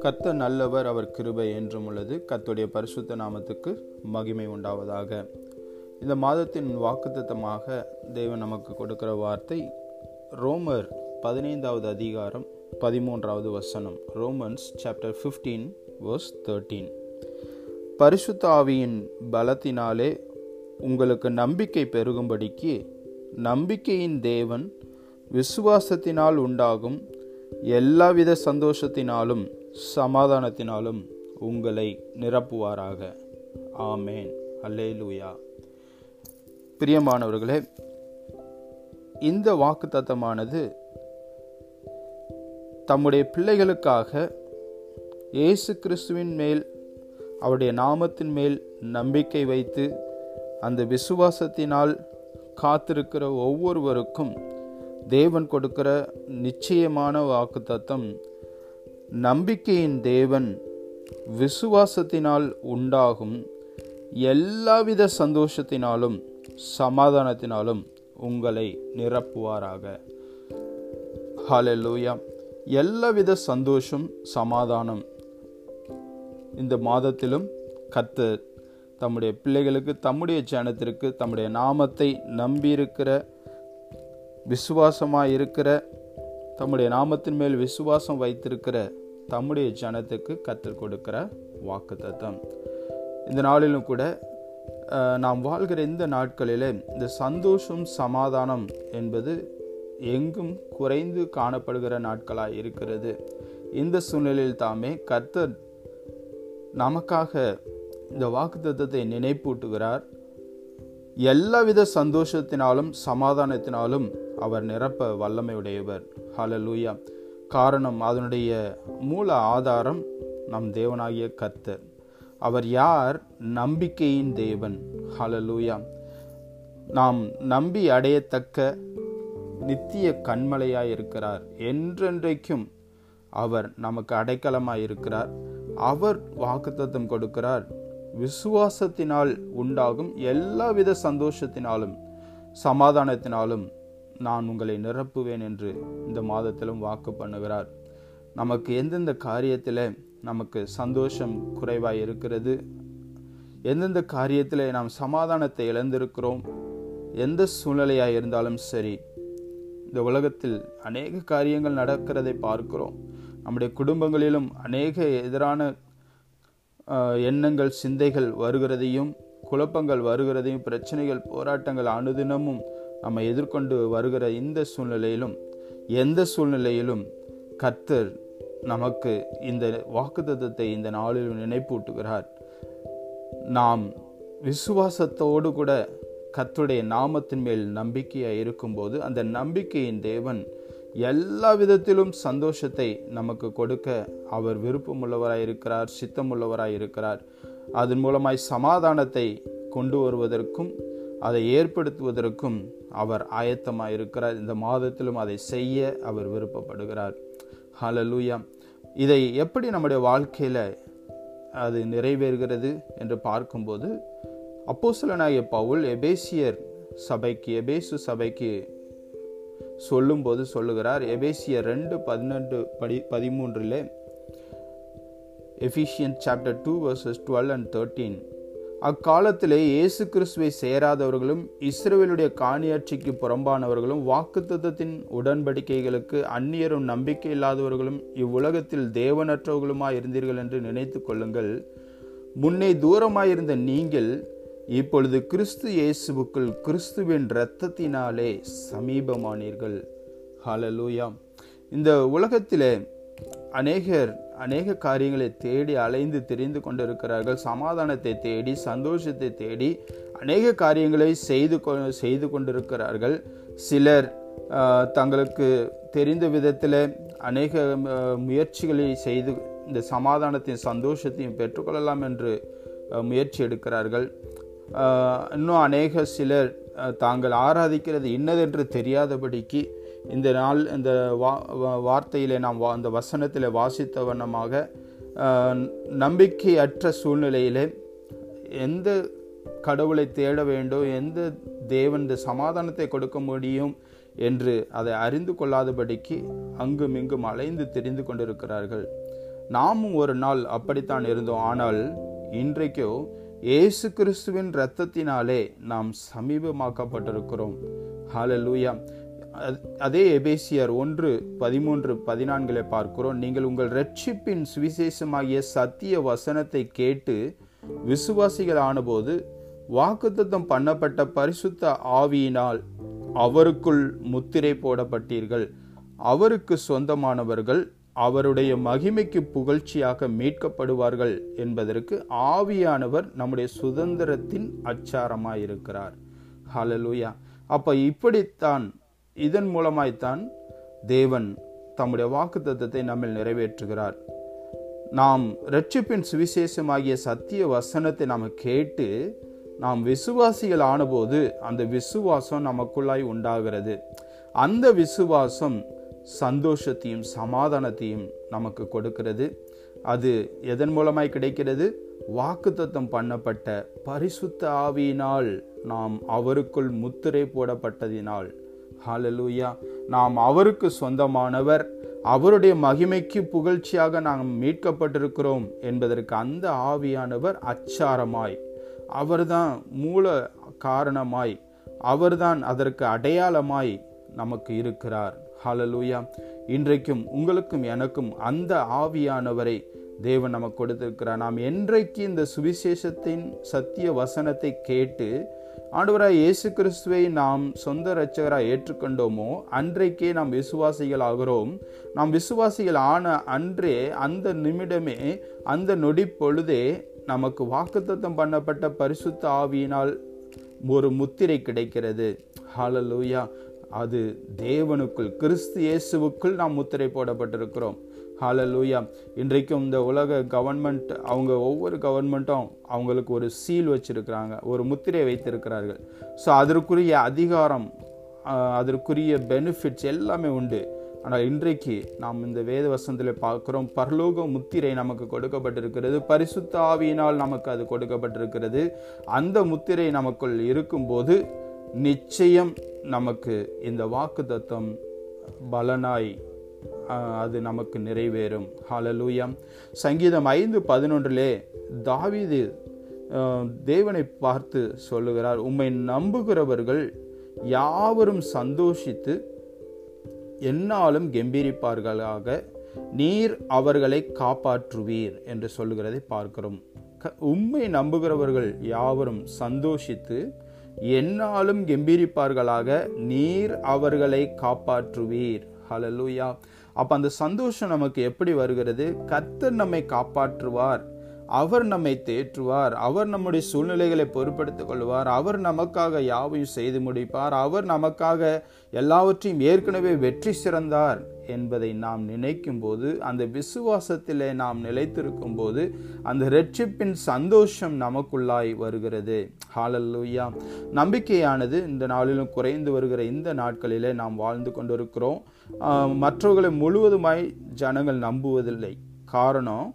கத்த நல்லவர் அவர் கிருபை என்றும் உள்ளது. கத்துடைய பரிசுத்த நாமத்துக்கு மகிமை உண்டாவதாக. இந்த மாதத்தின் வாக்குத்தத்தமாக தேவன் நமக்கு கொடுக்கிற வார்த்தை ரோமர் பதினைந்தாவது அதிகாரம் பதிமூன்றாவது வசனம் Romans chapter fifteen verse thirteen பரிசுத்த ஆவியின் பலத்தினாலே உங்களுக்கு நம்பிக்கை பெருகும்படிக்கு நம்பிக்கையின் தேவன் விசுவாசத்தினால் உண்டாகும் எல்லாவித சந்தோஷத்தினாலும் சமாதானத்தினாலும் உங்களை நிரப்புவாராக. ஆமேன். அல்லேலூயா. பிரியமானவர்களே இந்த வாக்கு தத்தமானது தம்முடைய பிள்ளைகளுக்காக இயேசு கிறிஸ்துவின் மேல் அவருடைய நாமத்தின் மேல் நம்பிக்கை வைத்து அந்த விசுவாசத்தினால் காத்திருக்கிற ஒவ்வொருவருக்கும் தேவன் கொடுக்கிற நிச்சயமான வாக்கு தத்தம் நம்பிக்கையின் தேவன் விசுவாசத்தினால் உண்டாகும் எல்லாவித சந்தோஷத்தினாலும் சமாதானத்தினாலும் உங்களை நிரப்புவாராக. ஹalleluya எல்லாவித சந்தோஷம் சமாதானம் இந்த மாதத்திலும் கத்து தம்முடைய பிள்ளைகளுக்கு தம்முடைய ஜனத்திற்கு தம்முடைய நாமத்தை நம்பியிருக்கிற விசுவாசமாக இருக்கிற தம்முடைய நாமத்தின் மேல் விசுவாசம் வைத்திருக்கிற தம்முடைய ஜனத்துக்கு கற்றுக் கொடுக்கிற வாக்கு தத்தம் இந்த நாளிலும் கூட நாம் வாழ்கிற இந்த நாட்களில் இந்த சந்தோஷம் சமாதானம் என்பது எங்கும் குறைந்து காணப்படுகிற நாட்களாக இருக்கிறது. இந்த சூழ்நிலையில் தாமே கர்த்தர் நமக்காக இந்த வாக்கு தத்துவத்தை நினைப்பூட்டுகிறார். எல்லாவித சந்தோஷத்தினாலும் சமாதானத்தினாலும் அவர் நிரப்ப வல்லமையுடையவர். ஹலலூயா காரணம் அதனுடைய மூல ஆதாரம் நம் தேவனாகிய கர்த்தர். அவர் யார்? நம்பிக்கையின் தேவன். ஹலலூயா நாம் நம்பி அடையத்தக்க நித்திய கண்மலையாய் இருக்கிறார். என்றென்றைக்கும் அவர் நமக்கு அடைக்கலமாய் இருக்கிறார். அவர் வாக்குத்தத்தம் கொடுக்கிறார். விசுவாசத்தினால் உண்டாகும் எல்லாவித சந்தோஷத்தினாலும் சமாதானத்தினாலும் நான் உங்களை நிரப்புவேன் என்று இந்த மாதத்திலும் வாக்கு பண்ணுகிறார். நமக்கு எந்தெந்த காரியத்தில் நமக்கு சந்தோஷம் குறைவாக இருக்கிறது? எந்தெந்த காரியத்தில் நாம் சமாதானத்தை இழந்திருக்கிறோம்? எந்த சூழ்நிலையாக இருந்தாலும் சரி இந்த உலகத்தில் அநேக காரியங்கள் நடக்கிறதை பார்க்கிறோம். நம்முடைய குடும்பங்களிலும் அநேக எதிரான எண்ணங்கள் சிந்தைகள் வருகிறதையும் குழப்பங்கள் வருகிறதையும் பிரச்சனைகள் போராட்டங்கள் அனுதினமும் நம்ம எதிர்கொண்டு வருகிற இந்த சூழ்நிலையிலும் எந்த சூழ்நிலையிலும் கர்த்தர் நமக்கு இந்த வாக்குத்தத்தை இந்த நாளில் நினைப்பூட்டுகிறார். நாம் விசுவாசத்தோடு கூட கத்துடைய நாமத்தின் மேல் நம்பிக்கையாக இருக்கும்போது அந்த நம்பிக்கையின் தேவன் எல்லா விதத்திலும் சந்தோஷத்தை நமக்கு கொடுக்க அவர் விருப்பமுள்ளவராய் இருக்கிறார் சித்தமுள்ளவராய் இருக்கிறார். அதன் மூலமாய் சமாதானத்தை கொண்டு வருவதற்கும் அதை ஏற்படுத்துவதற்கும் அவர் ஆயத்தமாக இருக்கிறார். இந்த மாதத்திலும் அதை செய்ய அவர் விருப்பப்படுகிறார். ஹலலூயா இதை எப்படி நம்முடைய வாழ்க்கையில் அது நிறைவேறுகிறது என்று பார்க்கும்போது அப்போ சிலனாகிய பவுல் எபேசியர் சபைக்கு எபேசு சபைக்கு சொல்லும்போது சொல்லுகிறார். எபேசிய ரெண்டு பதினெண்டு படி பதிமூன்றில் Ephesians chapter two verses twelve and thirteen அக்காலத்திலே இயேசு கிறிஸ்துவை சேராதவர்களும் இஸ்ரேலுடைய காணியாட்சிக்கு புறம்பானவர்களும் வாக்குத்தத்தின் உடன்படிக்கைகளுக்கு அந்நியரும் நம்பிக்கை இல்லாதவர்களும் இவ்வுலகத்தில் தேவனற்றவர்களுமாய் இருந்தீர்கள் என்று நினைத்து கொள்ளுங்கள். முன்னே தூரமாயிருந்த நீங்கள் இப்பொழுது கிறிஸ்து இயேசுவுக்குள் கிறிஸ்துவின் இரத்தத்தினாலே சமீபமானீர்கள். ஹலலூயாம் இந்த உலகத்திலே அநேகர் அநேக காரியங்களை தேடி அலைந்து தெரிந்து கொண்டிருக்கிறார்கள். சமாதானத்தை தேடி சந்தோஷத்தை தேடி அநேக காரியங்களை செய்து செய்து கொண்டிருக்கிறார்கள். சிலர் தங்களுக்கு தெரிந்த விதத்தில் அநேக முயற்சிகளை செய்து இந்த சமாதானத்தையும் சந்தோஷத்தையும் பெற்றுக்கொள்ளலாம் என்று முயற்சி எடுக்கிறார்கள். இன்னும் அநேக சிலர் தாங்கள் ஆராதிக்கிறது இன்னதென்று தெரியாதபடிக்கு இந்த நாள் இந்த வா வார்த்தையிலே நாம் வா அந்த வசனத்தில் வாசித்த வண்ணமாக நம்பிக்கையற்ற சூழ்நிலையிலே எந்த கடவுளை தேட வேண்டும் எந்த தேவன் இந்த சமாதானத்தை கொடுக்க முடியும் என்று அதை அறிந்து கொள்ளாதபடிக்கு அங்கும் இங்கும் அலைந்து தெரிந்து கொண்டிருக்கிறார்கள். நாமும் ஒரு நாள் அப்படித்தான் இருந்தோம். ஆனால் இன்றைக்கோ இயேசு கிறிஸ்துவின் இரத்தத்தினாலே நாம் சமீபமாக்கப்பட்டிருக்கிறோம். ஹாலலூயா அதே எபேசியர் ஒன்று பதிமூன்று பதினான்களை பார்க்கிறோம். நீங்கள் உங்கள் ரட்சிப்பின் சுவிசேஷமாகிய சத்திய வசனத்தை கேட்டு விசுவாசிகள் ஆனபோது வாக்குத்தத்தம் பண்ணப்பட்ட பரிசுத்த ஆவியினால் அவருக்குள் முத்திரை போடப்பட்டீர்கள். அவருக்கு சொந்தமானவர்கள் அவருடைய மகிமைக்கு புகழ்ச்சியாக மீட்கப்படுவார்கள் என்பதற்கு ஆவியானவர் நம்முடைய சுதந்திரத்தின் அச்சாரமாயிருக்கிறார். ஹலலூயா அப்ப இப்படித்தான் இதன் மூலமாய்த்தான் தேவன் தம்முடைய வாக்கு தத்துவத்தை நம்மில் நிறைவேற்றுகிறார். நாம் ரட்சிப்பின் சுவிசேஷமாகிய சத்திய வசனத்தை நாம் கேட்டு நாம் விசுவாசிகள் ஆனபோது அந்த விசுவாசம் நமக்குள்ளாய் உண்டாகிறது. அந்த விசுவாசம் சந்தோஷத்தையும் சமாதானத்தையும் நமக்கு கொடுக்கிறது. அது எதன் மூலமாய் கிடைக்கிறது? வாக்குத்தத்தம் பண்ணப்பட்ட பரிசுத்த ஆவியினால் நாம் அவருக்குள் முத்திரை போடப்பட்டதினால். ஹாலலூயா நாம் அவருக்கு சொந்தமானவர். அவருடைய மகிமைக்கு புகழ்ச்சியாக நாம் மீட்கப்பட்டிருக்கிறோம் என்பதற்கு அந்த ஆவியானவர் அச்சாரமாய் அவர்தான் மூல காரணமாய் அவர்தான் அதற்கு அடையாளமாய் நமக்கு இருக்கிறார். ஹalleluya. இன்றைக்கும் உங்களுக்கும் எனக்கும் அந்த ஆவியானவரை தேவன் நமக்கு கொடுத்திருக்கிறார். நாம் என்றைக்கு இந்த சுவிசேஷத்தின் சத்திய வசனத்தை கேட்டு ஆண்டவராய் இயேசு கிறிஸ்துவை நாம் சொந்த இரட்சகராக ஏற்றுக்கொண்டோமோ அன்றைக்கே நாம் விசுவாசிகள் ஆகிறோம் நாம் விசுவாசிகள் ஆன அன்றே அந்த நிமிடமே அந்த நொடி பொழுதே நமக்கு வாக்குத்தத்தம் பண்ணப்பட்ட பரிசுத்த ஆவியினால் ஒரு முத்திரை கிடைக்கிறது. ஹாலலூயா அது தேவனுக்குள் கிறிஸ்து இயேசுவுக்குள் நாம் முத்திரை போடப்பட்டிருக்கிறோம். லூயா இன்றைக்கும் இந்த உலக கவர்மெண்ட் அவங்க ஒவ்வொரு கவர்மெண்ட்டும் அவங்களுக்கு ஒரு சீல் வச்சிருக்கிறாங்க ஒரு முத்திரை வைத்திருக்கிறார்கள். ஸோ அதற்குரிய அதிகாரம் அதற்குரிய பெனிஃபிட்ஸ் எல்லாமே உண்டு. ஆனால் இன்றைக்கு நாம் இந்த வேத வசந்தில் பார்க்குறோம் பரலோக முத்திரை நமக்கு கொடுக்கப்பட்டிருக்கிறது பரிசுத்த ஆவியினால் நமக்கு அது கொடுக்கப்பட்டிருக்கிறது. அந்த முத்திரை நமக்குள் இருக்கும்போது நிச்சயம் நமக்கு இந்த வாக்கு தத்தம் பலனாய் அது நமக்கு நிறைவேறும். ஹalleluya சங்கீதம் ஐந்து பதினொன்றிலே தாவிது தேவனை பார்த்து சொல்லுகிறார் உம்மை நம்புகிறவர்கள் யாவரும் சந்தோஷித்து என்னாலும் கெம்பீரிப்பார்களாக நீர் அவர்களை காப்பாற்றுவீர் என்று சொல்லுகிறதை பார்க்கிறோம். க- உம்மை நம்புகிறவர்கள் யாவரும் சந்தோஷித்து என்னாலும் கெம்பீரிப்பார்களாக நீர் அவர்களை காப்பாற்றுவீர். ஹலலூயா அப்போ அந்த சந்தோஷம் நமக்கு எப்படி வருகிறது? கர்த்தர் நம்மை காப்பாற்றுவார். அவர் நம்மை தேற்றுவார். அவர் நம்முடைய சூழ்நிலைகளை பொருட்படுத்திக் கொள்வார் அவர் நமக்காக யாவையும் செய்து முடிப்பார். அவர் நமக்காக எல்லாவற்றையும் ஏற்கனவே வெற்றி சிறந்தார் என்பதை நாம் நினைக்கும் போது அந்த விசுவாசத்திலே நாம் நிலைத்திருக்கும் போது அந்த ரட்சிப்பின் சந்தோஷம் நமக்குள்ளாய் வருகிறது. ஹாலல்லூயா நம்பிக்கையானது இந்த நாளிலும் குறைந்து வருகிற இந்த நாட்களிலே நாம் வாழ்ந்து கொண்டிருக்கிறோம். மற்றவர்களை முழுவதுமாய் ஜனங்கள் நம்புவதில்லை. காரணம்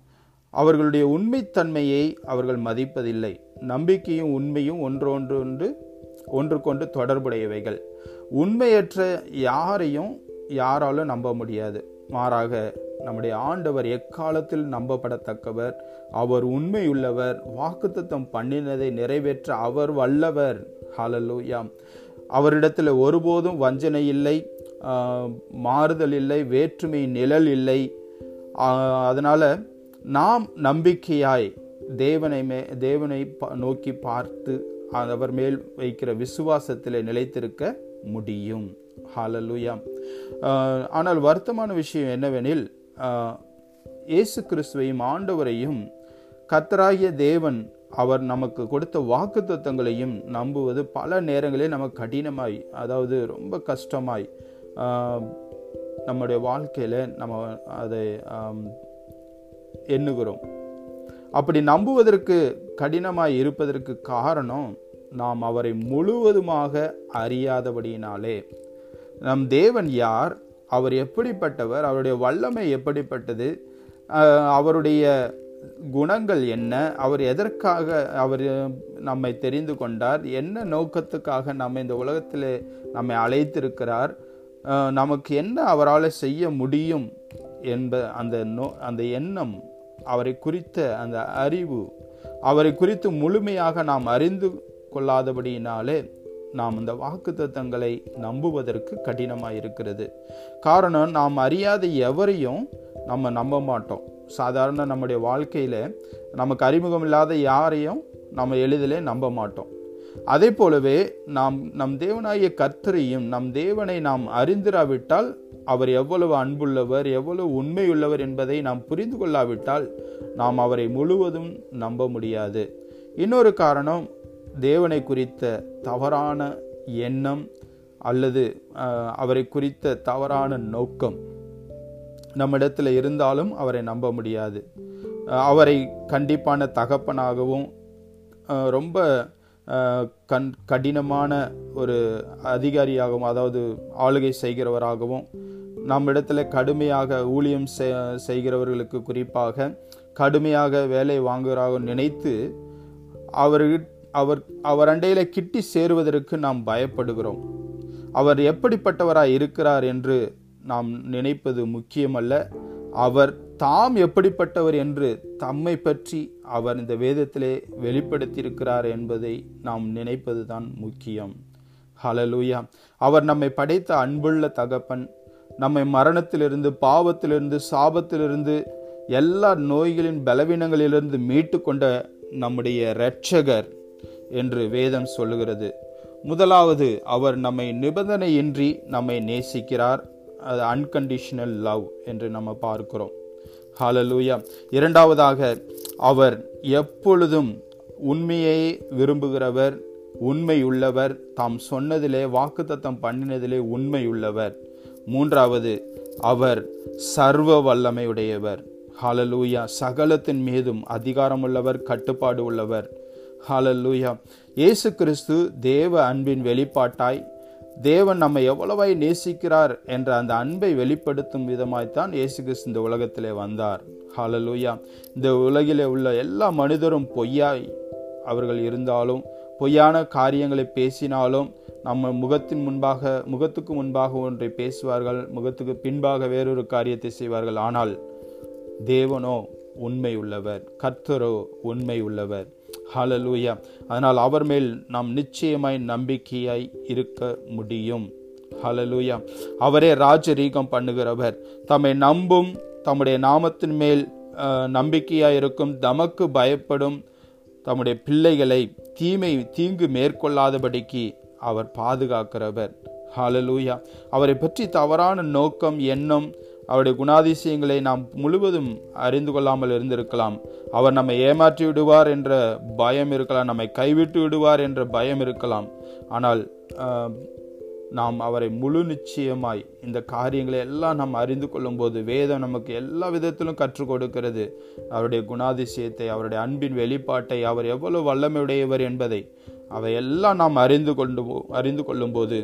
அவர்களுடைய உண்மைத்தன்மையை அவர்கள் மதிப்பதில்லை. நம்பிக்கையும் உண்மையும் ஒன்றொன்று ஒன்று கொண்டு தொடர்புடையவைகள். உண்மையற்ற யாரையும் யாராலும் நம்ப முடியாது. மாறாக நம்முடைய ஆண்டவர் எக்காலத்தில் நம்பப்படத்தக்கவர்? அவர் உண்மையுள்ளவர். வாக்குத்தத்தம் பண்ணினதை நிறைவேற்ற அவர் வல்லவர். ஹலலூயாம் அவரிடத்தில் ஒருபோதும் வஞ்சனை இல்லை மாறுதல் இல்லை வேற்றுமை நிழல் இல்லை. அதனால் நாம் நம்பிக்கையாய் தேவனை மே தேவனை நோக்கி பார்த்து அவர் மேல் வைக்கிற விசுவாசத்தில் நிலைத்திருக்க முடியும். ஹalleluya ஆனால் வருத்தமான விஷயம் என்னவெனில் இயேசு கிறிஸ்துவையும் ஆண்டவரையும் கத்தராகிய தேவன் அவர் நமக்கு கொடுத்த வாக்குத்தத்தங்களையும் நம்புவது பல நேரங்களில் நமக்கு கடினமாய் அதாவது ரொம்ப கஷ்டமாய் நம்முடைய வாழ்க்கையில் நம்ம அதை எண்ணுகிறோம். அப்படி நம்புவதற்கு கடினமாய் இருப்பதற்கு காரணம் நாம் அவரை முழுவதுமாக அறியாதபடியினாலே. நம் தேவன் யார்? அவர் எப்படிப்பட்டவர்? அவருடைய வல்லமை எப்படிப்பட்டது? அவருடைய குணங்கள் என்ன? அவர் எதற்காக அவர் நம்மை தெரிந்து கொண்டார்? என்ன நோக்கத்துக்காக நம்ம இந்த உலகத்தில் நம்மை அழைத்திருக்கிறார்? நமக்கு என்ன அவரால் செய்ய முடியும்? என்ப அந்த நோ அந்த எண்ணம் அவரை குறித்த அந்த அறிவு அவரை குறித்து முழுமையாக நாம் அறிந்து கொள்ளாதபடியினாலே நாம் இந்த வாக்குத்தத்தங்களை நம்புவதற்கு கடினமாக இருக்கிறது. காரணம் நாம் அறியாத எவரையும் நம்ம நம்ப மாட்டோம். சாதாரண நம்முடைய வாழ்க்கையில் நமக்கு அறிமுகம் இல்லாத யாரையும் நம்ம எளிதிலே நம்ப மாட்டோம். அதே போலவே நாம் நம் தேவனாகிய கர்த்தரையும் நம் தேவனை நாம் அறிந்திராவிட்டால் அவர் எவ்வளவு அன்புள்ளவர் எவ்வளவு உண்மையுள்ளவர் என்பதை நாம் புரிந்து கொள்ளாவிட்டால் நாம் அவரை முழுவதும் நம்ப முடியாது. இன்னொரு காரணம் தேவனை குறித்த தவறான எண்ணம் அல்லது அவரை குறித்த தவறான நோக்கம் நம்மிடத்தில் இருந்தாலும் அவரை நம்ப முடியாது. அவரை கண்டிப்பான தகப்பனாகவும் ரொம்ப கண் கடினமான ஒரு அதிகாரியாகவும் அதாவது ஆளுகை செய்கிறவராகவும் நம் இடத்துல கடுமையாக ஊழியம் செய்கிறவர்களுக்கு குறிப்பாக கடுமையாக வேலை வாங்குகிறாக நினைத்து அவர் அவர் அவர் அண்டையில் கிட்டி சேருவதற்கு நாம் பயப்படுகிறோம். அவர் எப்படிப்பட்டவராய் இருக்கிறார் என்று நாம் நினைப்பது முக்கியமல்ல. அவர் தாம் எப்படிப்பட்டவர் என்று தம்மை பற்றி அவர் இந்த வேதத்திலே வெளிப்படுத்தியிருக்கிறார் என்பதை நாம் நினைப்பதுதான் முக்கியம். ஹலலூயா அவர் நம்மை படைத்த அன்புள்ள தகப்பன் நம்மை மரணத்திலிருந்து பாவத்திலிருந்து சாபத்திலிருந்து எல்லா நோய்களின் பலவீனங்களிலிருந்து மீட்டு கொண்ட நம்முடைய இரட்சகர் என்று வேதம் சொல்லுகிறது. முதலாவது அவர் நம்மை நிபந்தனையின்றி நம்மை நேசிக்கிறார். அது அன்கண்டிஷனல் லவ் என்று நம்ம பார்க்கிறோம். ஹalleluya இரண்டாவதாக அவர் எப்பொழுதும் உண்மையை விரும்புகிறவர் உண்மையுள்ளவர். தாம் சொன்னதிலே வாக்குத்தத்தம் பண்ணினதிலே உண்மையுள்ளவர். மூன்றாவது அவர் சர்வ வல்லமையுடையவர். ஹாலலூயா சகலத்தின் மீதும் அதிகாரமுள்ளவர் கட்டுப்பாடு உள்ளவர். ஹாலலூயா இயேசு கிறிஸ்து தேவ அன்பின் வெளிப்பாட்டாய் தேவன் நம்மை எவ்வளவாய் நேசிக்கிறார் என்ற அந்த அன்பை வெளிப்படுத்தும் விதமாய்த்தான் இயேசு கிறிஸ்து இந்த உலகத்திலே வந்தார். ஹாலலூயா இந்த உலகிலே உள்ள எல்லா மனிதரும் பொய்யாய் அவர்கள் இருந்தாலும் பொய்யான காரியங்களை பேசினாலும் நம்ம முகத்தின் முன்பாக முகத்துக்கு முன்பாக ஒன்றை பேசுவார்கள் முகத்துக்கு பின்பாக வேறொரு காரியத்தை செய்வார்கள். ஆனால் தேவனோ உண்மை உள்ளவர் கர்த்தரோ உண்மை உள்ளவர் ஹலலூயா அதனால் அவர் மேல் நாம் நிச்சயமாய் நம்பிக்கையாய் இருக்க முடியும். ஹலலூயா அவரே ராஜரீகம் பண்ணுகிறவர். தம்மை நம்பும் தம்முடைய நாமத்தின் மேல் நம்பிக்கையாக இருக்கும் தமக்கு பயப்படும் தம்முடைய பிள்ளைகளை தீமை தீங்கு மேற்கொள்ளாதபடிக்கு அவர் பாதுகாக்கிறவர். ஹாலலூயா அவரை பற்றி தவறான நோக்கம் எண்ணம் அவருடைய குணாதிசயங்களை நாம் முழுவதும் அறிந்து கொள்ளாமல் இருந்திருக்கலாம். அவர் நம்மை ஏமாற்றி விடுவார் என்ற பயம் இருக்கலாம் நம்மை கைவிட்டு விடுவார் என்ற பயம் இருக்கலாம். ஆனால் நாம் அவரை முழு நிச்சயமாய் இந்த காரியங்களை எல்லாம் நாம் அறிந்து கொள்ளும்போது வேதம் நமக்கு எல்லா விதத்திலும் கற்றுக் கொடுக்கிறது. அவருடைய குணாதிசயத்தை அவருடைய அன்பின் வெளிப்பாட்டை அவர் எவ்வளவு வல்லமையுடையவர் என்பதை அவையெல்லாம் நாம் அறிந்து கொண்டு அறிந்து கொள்ளும்போது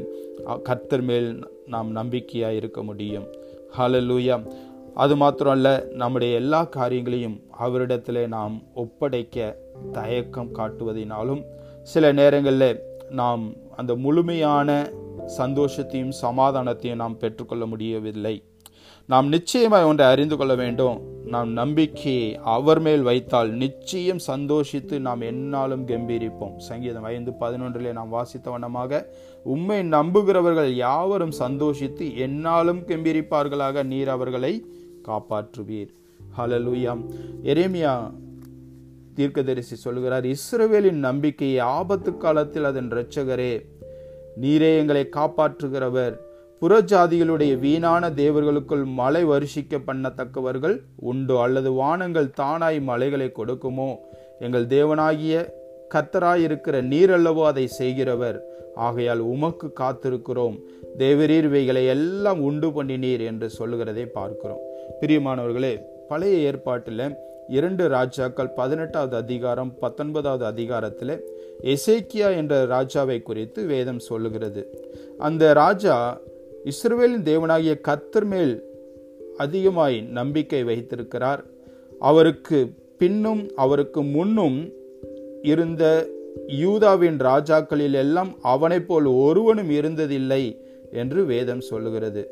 கத்தர் கர்த்தர் மேல் நாம் நம்பிக்கையாக இருக்க முடியும். ஹலலூயா அது மாத்திரமல்ல நம்முடைய எல்லா காரியங்களையும் அவரிடத்தில் நாம் ஒப்படைக்க தயக்கம் காட்டுவதினாலும் சில நேரங்களில் நாம் அந்த முழுமையான சந்தோஷத்தையும் சமாதானத்தையும் நாம் பெற்றுக்கொள்ள முடியவில்லை. நாம் நிச்சயமாக ஒன்றை அறிந்து கொள்ள வேண்டும். நாம் நம்பிக்கையை அவர் மேல் வைத்தால் நிச்சயம் சந்தோஷித்து நாம் என்னாலும் கம்பீரிப்போம். சங்கீதம் ஐந்து பதினொன்றிலே நாம் வாசித்த வண்ணமாக உண்மை நம்புகிறவர்கள் யாவரும் சந்தோஷித்து என்னாலும் கம்பீரிப்பார்களாக நீர் அவர்களை காப்பாற்றுவீர். ஹலலுயாம் எரேமியா தீர்க்கதரிசி சொல்கிறார் இஸ்ரவேலின் நம்பிக்கையை ஆபத்து காலத்தில் அதன் இரட்சகரே நீரே எங்களை காப்பாற்றுகிறவர். புறஜாதிகளுடைய வீணான தேவர்களுக்குள் மழை வருஷிக்க பண்ணத்தக்கவர்கள் உண்டோ? அல்லது வானங்கள் தானாய் மலைகளை கொடுக்குமோ? எங்கள் தேவனாகிய கத்தராயிருக்கிற நீரல்லவோ அதை செய்கிறவர். ஆகையால் உமக்கு காத்திருக்கிறோம். தேவரீர் இவைகளை எல்லாம் உண்டு பண்ணினீர் என்று சொல்லுகிறதை பார்க்கிறோம். பிரியமானவர்களே பழைய ஏற்பாட்டில் இரண்டு ராஜாக்கள் பதினெட்டாவது அதிகாரம் பத்தொன்பதாவது அதிகாரத்தில் எசேக்கியா என்ற ராஜாவை குறித்து வேதம் சொல்லுகிறது. அந்த ராஜா இஸ்ரவேலின் தேவனாகிய கத்தர் மேல் அதிகமாய் நம்பிக்கை வைத்திருக்கிறார். அவருக்கு பின்னும் அவருக்கு முன்னும் இருந்த யூதாவின் ராஜாக்களில் எல்லாம் அவனைப் போல் ஒருவனும் இருந்ததில்லை என்று வேதம் சொல்லுகிறது.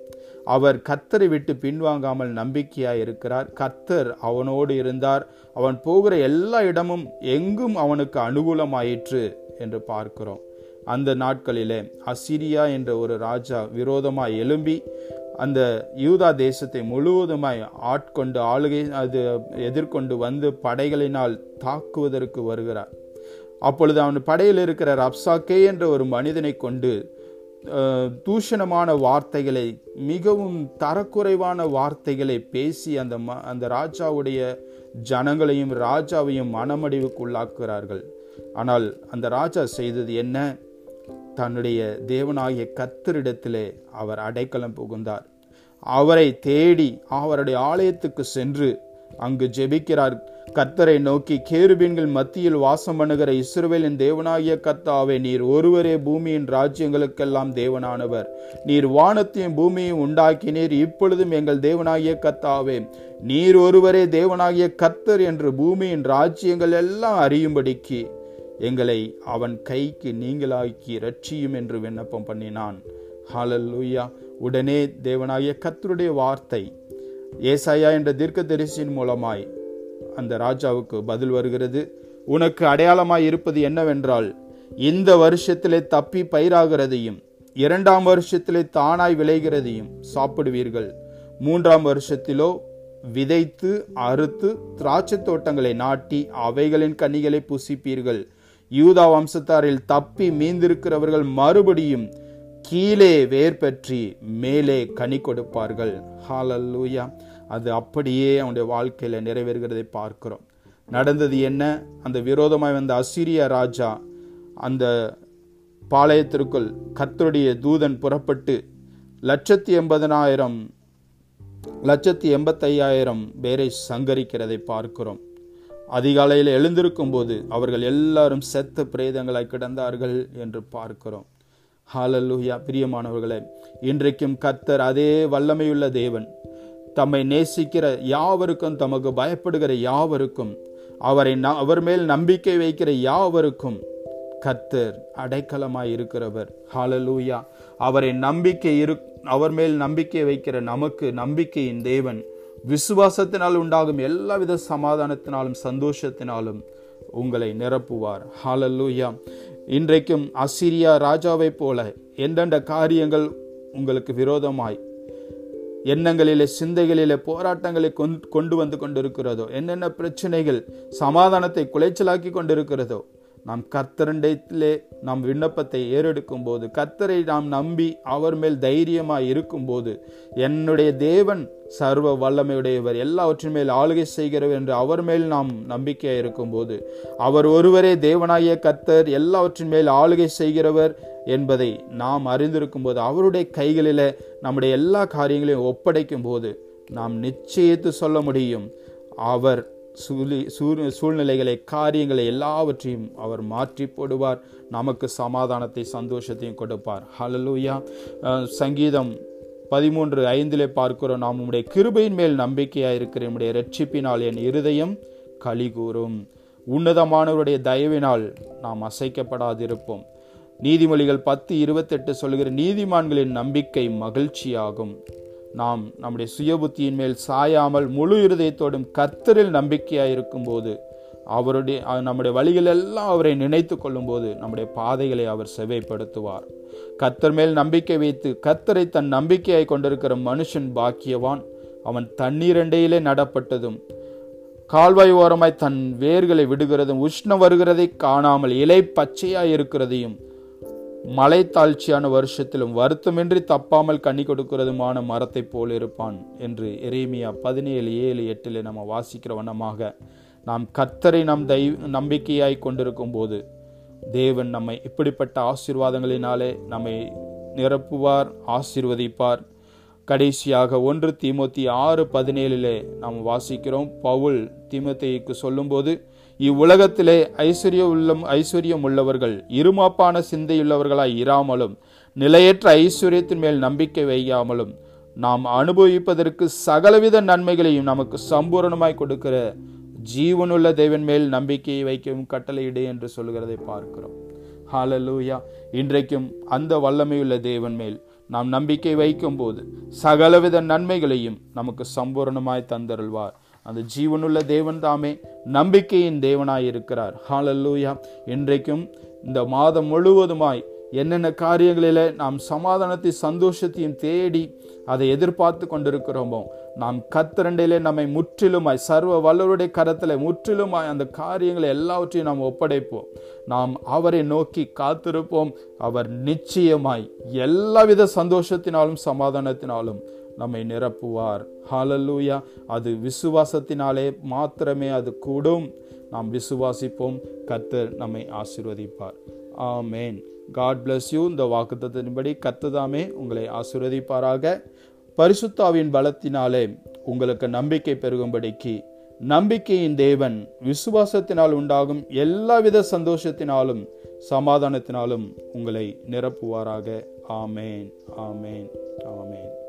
அவர் கத்தரை விட்டு பின்வாங்காமல் நம்பிக்கையாய் இருக்கிறார். கத்தர் அவனோடு இருந்தார். அவன் போகிற எல்லா இடமும் எங்கும் அவனுக்கு அனுகூலமாயிற்று என்று பார்க்கிறோம். அந்த நாட்களிலே அசிரியா என்ற ஒரு ராஜா விரோதமாக எழும்பி அந்த யூதா தேசத்தை முழுவதுமாய் ஆட்கொண்டு ஆளுகை அது எதிர்கொண்டு வந்து படைகளினால் தாக்குவதற்கு வருகிறார். அப்பொழுது அவன் படையில் இருக்கிற ரப்சாக்கே என்ற ஒரு மனிதனை கொண்டு தூஷணமான வார்த்தைகளை மிகவும் தரக்குறைவான வார்த்தைகளை பேசி அந்த ம அந்த ராஜாவுடைய ஜனங்களையும் ராஜாவையும் மனமடிவுக்குள்ளாக்குகிறார்கள். ஆனால் அந்த ராஜா செய்தது என்ன? தன்னுடைய தேவனாகிய கத்தரிடத்திலே அவர் அடைக்கலம் புகுந்தார். அவரை தேடி அவருடைய ஆலயத்துக்கு சென்று அங்கு ஜெபிக்கிறார். கத்தரை நோக்கி கேருபீன்கள் மத்தியில் வாசம் பண்ணுகிற இஸ்ரவேலின் தேவனாகிய கத்தாவே நீர் ஒருவரே பூமியின் ராஜ்யங்களுக்கெல்லாம் தேவனானவர். நீர் வானத்தையும் பூமியையும் உண்டாக்கினீர் இப்பொழுதும் எங்கள் தேவனாகிய கத்தாவே நீர் ஒருவரே தேவனாகிய கத்தர் என்று பூமியின் ராஜ்யங்கள் எல்லாம் அறியும்படிக்கு. எங்களை அவன் கைக்கு நீங்களாக்கி ரட்சியும் என்று விண்ணப்பம் பண்ணினான். ஹாலல்லூயா உடனே தேவனாகிய கத்தருடைய வார்த்தை ஏசாயா என்ற தீர்க்க தரிசியின் மூலமாய் அந்த ராஜாவுக்கு பதில் வருகிறது. உனக்கு அடையாளமாய் இருப்பது என்னவென்றால் இந்த வருஷத்திலே தப்பி பயிராகிறதையும் இரண்டாம் வருஷத்திலே தானாய் விளைகிறதையும் சாப்பிடுவீர்கள். மூன்றாம் வருஷத்திலோ விதைத்து அறுத்து திராட்சை தோட்டங்களை நாட்டி அவைகளின் கனிகளை புசிப்பீர்கள். யூதா வம்சத்தாரில் தப்பி மீந்திருக்கிறவர்கள் மறுபடியும் கீழே வேர் பற்றி மேலே கனி கொடுப்பார்கள். ஹாலல்லூயா அது அப்படியே அவனுடைய வாழ்க்கையில் நிறைவேறுகிறதை பார்க்கிறோம். நடந்தது என்ன? அந்த விரோதமாய் வந்த அசிரிய ராஜா அந்த பாளையத்திற்குள் கத்தருடைய தூதன் புறப்பட்டு லட்சத்தி எண்பதனாயிரம் லட்சத்தி எண்பத்தையாயிரம் பேரை சங்கரிக்கிறதை பார்க்கிறோம். அதிகாலையில் எழுந்திருக்கும் போது அவர்கள் எல்லாரும் செத்த பிரேதங்களாய் கிடந்தார்கள் என்று பார்க்கிறோம். ஹாலல்லூயா பிரியமானவர்களே இன்றைக்கும் கத்தர் அதே வல்லமையுள்ள தேவன். தம்மை நேசிக்கிற யாவருக்கும் தமக்கு பயப்படுகிற யாவருக்கும் அவரை அவர் மேல் நம்பிக்கை வைக்கிற யாவருக்கும் கத்தர் அடைக்கலமாய் இருக்கிறவர். ஹாலலூயா அவரை நம்பிக்கை இரு அவர் மேல் நம்பிக்கை வைக்கிற நமக்கு நம்பிக்கையின் தேவன். விசுவாசத்தினால் உண்டாகும் எல்லாவித சமாதானத்தினாலும் சந்தோஷத்தினாலும் உங்களை நிரப்புவார். ஹாலல்லூயா இன்றைக்கும் அசிரியா ராஜாவைப் போல எந்தெந்த காரியங்கள் உங்களுக்கு விரோதமாய் எண்ணங்களிலே சிந்தைகளிலே போராட்டங்களை கொண்டு வந்து கொண்டிருக்கிறதோ என்னென்ன பிரச்சனைகள் சமாதானத்தை குலைச்சலாக்கி கொண்டிருக்கிறதோ நாம் கர்த்தரண்டத்திலே நாம் விண்ணப்பத்தை ஏறெடுக்கும் போது கர்த்தரை நாம் நம்பி அவர் மேல் தைரியமாக இருக்கும்போது என்னுடைய தேவன் சர்வ வல்லமையுடையவர் எல்லாவற்றின் மேல் ஆளுகை செய்கிறவர் என்று அவர் மேல் நாம் நம்பிக்கையாக இருக்கும்போது அவர் ஒருவரே தேவனாகிய கர்த்தர் எல்லாவற்றின் மேல் ஆளுகை செய்கிறவர் என்பதை நாம் அறிந்திருக்கும் போது அவருடைய கைகளில் நம்முடைய எல்லா காரியங்களையும் ஒப்படைக்கும் போது நாம் நிச்சயித்து சொல்ல முடியும். அவர் சூழி சூழ்நிலைகளை காரியங்களை எல்லாவற்றையும் அவர் மாற்றி போடுவார். நமக்கு சமாதானத்தை சந்தோஷத்தையும் கொடுப்பார். ஹலலூயா சங்கீதம் பதிமூன்று ஐந்திலே பார்க்கிறோம். நாம் உம்முடைய கிருபையின் மேல் நம்பிக்கையாக இருக்கிற நம்முடைய ரட்சிப்பினால் என் இருதயம் களி கூறும் உன்னதமானவருடைய தயவினால் நாம் அசைக்கப்படாதிருப்போம். நீதிமொழிகள் பத்து இருபத்தெட்டு சொல்கிற நீதிமான்களின் நம்பிக்கை மகிழ்ச்சியாகும். நாம் நம்முடைய சுயபுத்தியின் மேல் சாயாமல் முழு இருதயத்தோடும் கத்தரில் நம்பிக்கையாக இருக்கும்போது அவருடைய நம்முடைய வழிகளெல்லாம் அவரை நினைத்து கொள்ளும்போது நம்முடைய பாதைகளை அவர் செவைப்படுத்துவார் கத்தர் மேல் நம்பிக்கை வைத்து கத்தரை தன் நம்பிக்கையாய் கொண்டிருக்கிற மனுஷன் பாக்கியவான். அவன் தண்ணீரண்டையிலே நடப்பட்டதும் கால்வாய் ஓரமாய் தன் வேர்களை விடுகிறதும் உஷ்ணம் வருகிறதை காணாமல் இலை பச்சையாய் இருக்கிறதையும் மலை தாழ்ச்சியான வருஷத்திலும் வருத்தமின்றி தப்பாமல் கனி கொடுக்கிறதுமான மரத்தை போல் இருப்பான் என்று எரேமியா பதினேழு ஏழு எட்டில் நம்ம வாசிக்கிற வண்ணமாக நாம் கர்த்தரை நம் தை நம்பிக்கையாய் கொண்டிருக்கும் போது தேவன் நம்மை இப்படிப்பட்ட ஆசீர்வாதங்களினாலே நம்மை நிரப்புவார் ஆசீர்வதிப்பார். கடைசியாக ஒன்று தீமோத்தி ஆறு பதினேழிலே நாம் வாசிக்கிறோம் பவுல் திமுத்தைக்கு சொல்லும்போது இவ்வுலகத்திலே ஐஸ்வர்ய உள்ளம் ஐஸ்வர்யம் உள்ளவர்கள் இருமாப்பான சிந்தையுள்ளவர்களாய் இராமலும் நிலையற்ற ஐஸ்வர்யத்தின் மேல் நம்பிக்கை வைக்காமலும் நாம் அனுபவிப்பதற்கு சகலவித நன்மைகளையும் நமக்கு சம்பூரணமாய் கொடுக்கிற ஜீவனுள்ள தேவன் மேல் நம்பிக்கையை வைக்கவும் கட்டளையிடு என்று சொல்கிறதை பார்க்கிறோம். ஹாலலூயா இன்றைக்கும் அந்த வல்லமையுள்ள தேவன் மேல் நாம் நம்பிக்கை வைக்கும் போது சகலவித நன்மைகளையும் நமக்கு சம்பூரணமாய் தந்தருள்வார். அந்த ஜீவனுள்ள தேவன் தாமே நம்பிக்கையின் தேவனாய் இருக்கிறார் ஹalleluya இன்றைக்கும் இந்த மாதம் முழுவதுமாய் என்னென்ன காரியங்களிலே நாம் சமாதானத்தை சந்தோஷத்தையும் தேடி அதை எதிர்பார்த்து கொண்டிருக்கிறோமோ நாம் கத்திரண்டையிலே நம்மை முற்றிலுமாய் சர்வ வல்லவருடைய கரத்தில் முற்றிலுமாய் அந்த காரியங்களை எல்லாவற்றையும் நாம் ஒப்படைப்போம். நாம் அவரை நோக்கி காத்திருப்போம். அவர் நிச்சயமாய் எல்லாவித சந்தோஷத்தினாலும் சமாதானத்தினாலும் நம்மை நிரப்புவார். ஹாலல்லூயா அது விசுவாசத்தினாலே மாத்திரமே அது கூடும். நாம் விசுவாசிப்போம். கத்தர் நம்மை ஆசிர்வதிப்பார். ஆமேன் காட் பிளஸ் யூ இந்த வாக்குத்தத்தின்படி கத்துதாமே உங்களை ஆசிர்வதிப்பாராக. பரிசுத்தாவின் பலத்தினாலே உங்களுக்கு நம்பிக்கை பெருகும்படிக்கு நம்பிக்கையின் தேவன் விசுவாசத்தினால் உண்டாகும் எல்லாவித சந்தோஷத்தினாலும் சமாதானத்தினாலும் உங்களை நிரப்புவாராக. ஆமேன் ஆமேன் ஆமேன்